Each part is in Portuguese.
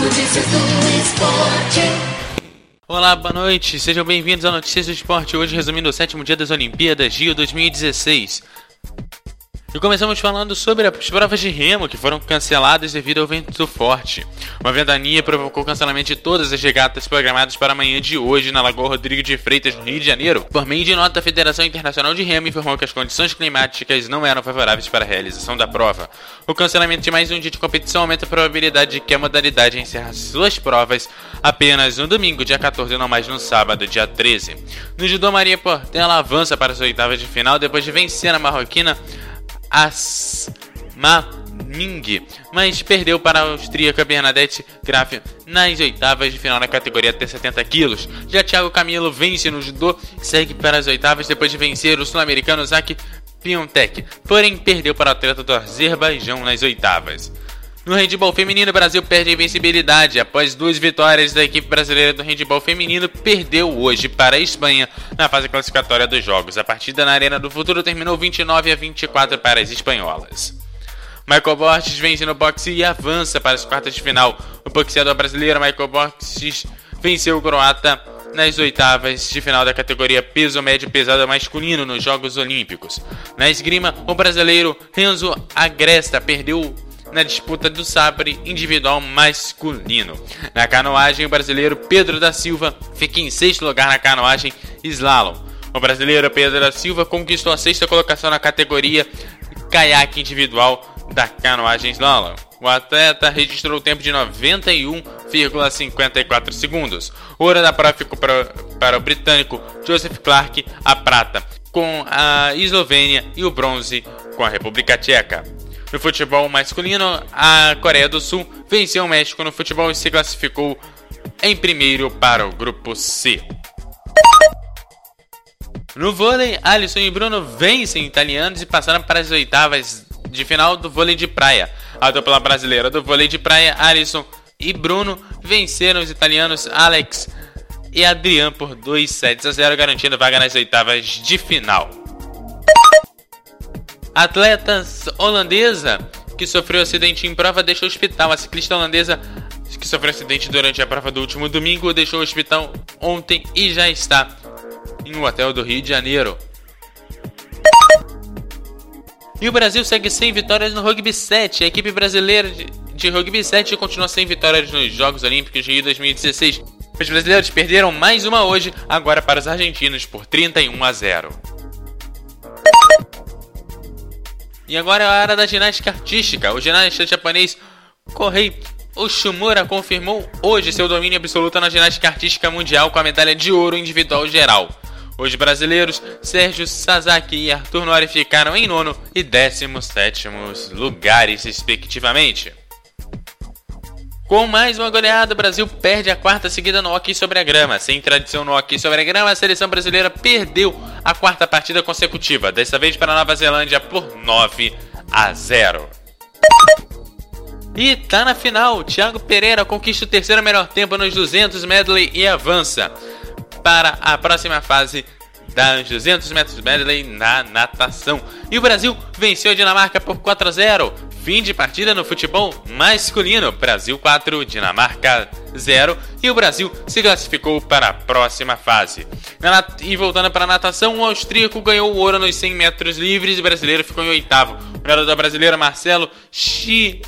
Notícias do esporte. Olá, boa noite, sejam bem-vindos ao Notícias do Esporte, hoje resumindo o sétimo dia das Olimpíadas Rio 2016. E começamos falando sobre as provas de remo que foram canceladas devido ao vento forte. Uma ventania provocou o cancelamento de todas as regatas programadas para amanhã de hoje na Lagoa Rodrigo de Freitas, no Rio de Janeiro. Por meio de nota, a Federação Internacional de Remo informou que as condições climáticas não eram favoráveis para a realização da prova. O cancelamento de mais um dia de competição aumenta a probabilidade de que a modalidade encerre suas provas apenas no domingo, dia 14, não mais no sábado, dia 13. No judô, Maria Portela avança para as oitavas de final depois de vencer a marroquina Asmaming, mas perdeu para a austríaca Bernadette Graf nas oitavas de final na categoria até 70 quilos. Já Thiago Camilo vence no judô e segue para as oitavas depois de vencer o sul-americano Zak Piontek, porém perdeu para o atleta do Azerbaijão nas oitavas. No handebol feminino, o Brasil perde a invencibilidade. Após duas vitórias da equipe brasileira do handebol feminino, perdeu hoje para a Espanha na fase classificatória dos jogos. A partida na Arena do Futuro terminou 29 a 24 para as espanholas. Michael Borges vence no boxe e avança para as quartas de final. O boxeador brasileiro Michael Borges venceu o croata nas oitavas de final da categoria peso médio pesado masculino nos Jogos Olímpicos. Na esgrima, o brasileiro Renzo Agresta perdeu na disputa do sabre individual masculino. Na canoagem, o brasileiro Pedro da Silva fica em sexto lugar na canoagem slalom. O brasileiro Pedro da Silva conquistou a sexta colocação na categoria caiaque individual da canoagem slalom. O atleta registrou o tempo de 91,54 segundos. Ouro da prova ficou para, para o britânico Joseph Clark, a prata com a Eslovênia e o bronze com a República Tcheca. No futebol masculino, a Coreia do Sul venceu o México no futebol e se classificou em primeiro para o grupo C. No vôlei, Alisson e Bruno vencem italianos e passaram para as oitavas de final do vôlei de praia. A dupla brasileira do vôlei de praia, Alisson e Bruno, venceram os italianos Alex e Adrian por 2 sets a 0, garantindo vaga nas oitavas de final. Atleta holandesa que sofreu acidente em prova deixou o hospital. A ciclista holandesa que sofreu acidente durante a prova do último domingo deixou o hospital ontem e já está em um hotel do Rio de Janeiro. E o Brasil segue sem vitórias no Rugby 7. A equipe brasileira de, Rugby 7 continua sem vitórias nos Jogos Olímpicos de Rio 2016. Os brasileiros perderam mais uma hoje, agora para os argentinos por 31 a 0. E agora é a hora da ginástica artística. O ginasta japonês Kohei Oshimura confirmou hoje seu domínio absoluto na ginástica artística mundial com a medalha de ouro individual geral. Os brasileiros Sérgio Sasaki e Arthur Nori ficaram em nono e décimo sétimos lugares, respectivamente. Com mais uma goleada, o Brasil perde a quarta seguida no hockey sobre a grama. Sem tradição no hockey sobre a grama, a seleção brasileira perdeu a quarta partida consecutiva, desta vez para a Nova Zelândia por 9 a 0. E tá na final, Thiago Pereira conquista o terceiro melhor tempo nos 200 medley e avança para a próxima fase das 200 metros medley na natação. E o Brasil venceu a Dinamarca por 4 a 0. Fim de partida no futebol masculino. Brasil 4, Dinamarca 0 e o Brasil se classificou para a próxima fase. E voltando para a natação, o austríaco ganhou o ouro nos 100 metros livres e o brasileiro ficou em oitavo. O nadador brasileiro Marcelo Chieringini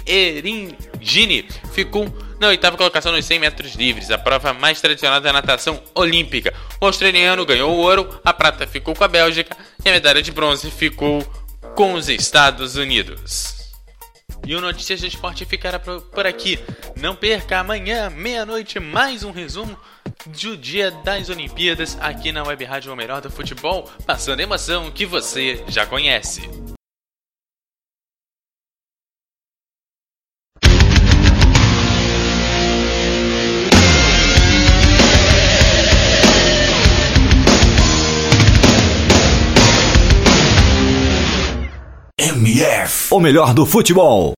ficou na oitava colocação nos 100 metros livres, a prova mais tradicional da natação olímpica. O australiano ganhou o ouro, a prata ficou com a Bélgica e a medalha de bronze ficou com os Estados Unidos. E o Notícias do Esporte ficará por aqui. Não perca amanhã, meia-noite, mais um resumo do dia das Olimpíadas aqui na Web Rádio O Melhor do Futebol, passando a emoção que você já conhece. MF, o melhor do futebol.